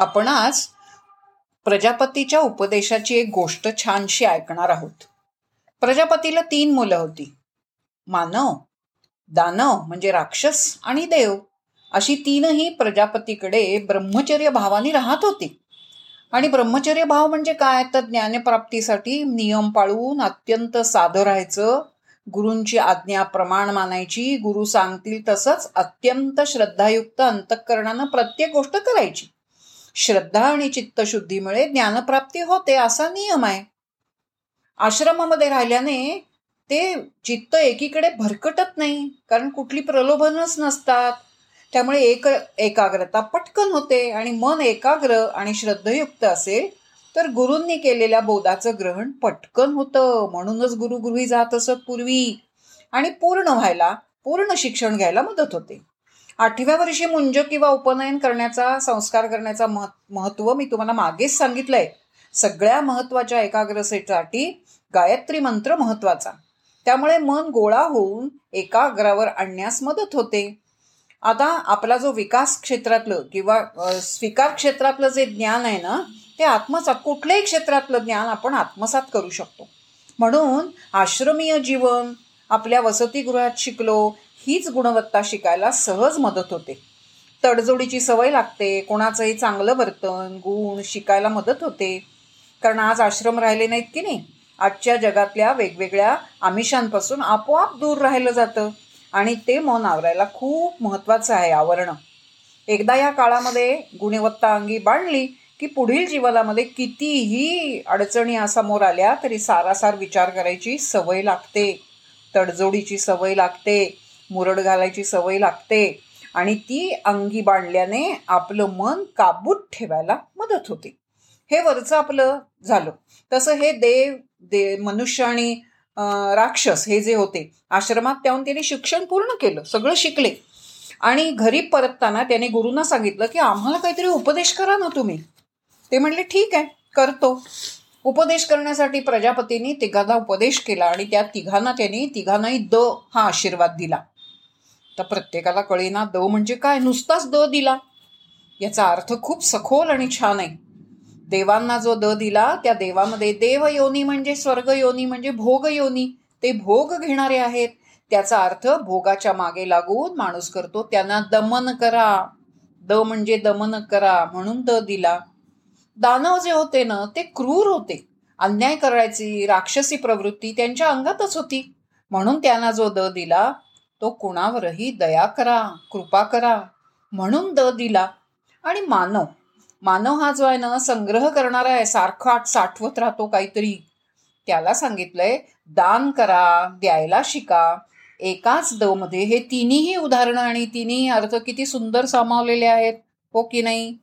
आपण आज प्रजापतीच्या उपदेशाची एक गोष्ट छानशी ऐकणार आहोत. प्रजापतीला तीन मुलं होती. मानव दानव म्हणजे राक्षस आणि देव अशी तीनही प्रजापतीकडे ब्रह्मचर्य भावाने राहत होती. आणि ब्रह्मचर्य भाव म्हणजे काय? तर ज्ञानप्राप्तीसाठी नियम पाळून अत्यंत साधं राहायचं गुरूंची आज्ञा प्रमाण मानायची गुरु सांगतील तसंच अत्यंत श्रद्धायुक्त अंतःकरणानं प्रत्येक गोष्ट करायची. श्रद्धा आणि चित्तशुद्धीमुळे ज्ञानप्राप्ती होते असा नियम आहे. आश्रमामध्ये राहिल्याने ते चित्त एकीकडे भरकटत नाही कारण कुठली प्रलोभनच नसतात. त्यामुळे एक एकाग्रता पटकन होते आणि मन एकाग्र आणि श्रद्धयुक्त असेल तर गुरूंनी केलेल्या बोधाचं ग्रहण पटकन होतं. म्हणूनच गुरुगृही जात असत पूर्वी. आणि पूर्ण व्हायला पूर्ण शिक्षण घ्यायला मदत होते. आठव्या वर्षी मुंज किंवा उपनयन करण्याचा संस्कार करण्याचा महत्त्व मी तुम्हाला मागेच सांगितलंय. सगळ्या महत्त्वाच्या एकाग्रतेसाठी गायत्री मंत्र महत्त्वाचा. त्यामुळे मन गोळा होऊन एकाग्रावर आणण्यास मदत होते. आता आपला जो विकास क्षेत्रातलं किंवा स्वीकार क्षेत्रातलं जे ज्ञान आहे ना ते आत्मसात कुठल्याही क्षेत्रातलं ज्ञान आपण आत्मसात करू शकतो. म्हणून आश्रमीय जीवन आपल्या वसतिगृहात शिकलो हीच गुणवत्ता शिकायला सहज मदत होते. तडजोडीची सवय लागते कोणाचंही चांगलं वर्तन गुण शिकायला मदत होते. कारण आज आश्रम राहिले नाहीत की नाही? आजच्या जगातल्या वेगवेगळ्या आमिषांपासून आपोआप दूर राहिलं जातं. आणि ते मन आवरायला खूप महत्त्वाचं आहे आवरणं. एकदा या काळामध्ये गुणवत्ता अंगी बांधली की पुढील जीवनामध्ये कितीही अडचणी समोर आल्या तरी सारासार विचार करायची सवय लागते. तडजोडीची सवय लागते मुरड घालायची सवय लागते आणि ती अंगी बांधल्याने आपलं मन काबूत ठेवायला मदत होते. हे वरचं आपलं झालं. तसं हे देव दे मनुष्य आणि राक्षस हे जे होते आश्रमात त्याहून त्याने शिक्षण पूर्ण केलं सगळं शिकले. आणि घरी परतताना त्याने गुरुंना सांगितलं की आम्हाला काहीतरी उपदेश करा ना तुम्ही. ते म्हणले ठीक आहे करतो. उपदेश करण्यासाठी प्रजापतींनी तिघांना उपदेश केला आणि त्या तिघांना त्यांनी तिघांनाही द हा आशीर्वाद दिला. तर प्रत्येकाला कळेना द म्हणजे काय? नुसताच द दिला. याचा अर्थ खूप सखोल आणि छान आहे. देवांना जो द दिला त्या देवामध्ये देव योनी म्हणजे स्वर्ग योनी म्हणजे भोग योनी ते भोग घेणारे आहेत. त्याचा अर्थ भोगाच्या मागे लागून माणूस करतो त्यांना दमन करा. द म्हणजे दमन करा म्हणून द दिला. दानव जे होते ना ते क्रूर होते. अन्याय करायची राक्षसी प्रवृत्ती त्यांच्या अंगातच होती. म्हणून त्यांना जो द दिला तो कुणावरही दया करा कृपा करा म्हणून द दिला. आणि मानव मानव हा जो आहे ना संग्रह करणारा आहे सारखा साठवत राहतो काहीतरी. त्याला सांगितलंय दान करा द्यायला शिका. एकाच द मध्ये हे तिन्ही उदाहरणं आणि तिन्ही अर्थ किती सुंदर सामावलेले आहेत हो की नाही?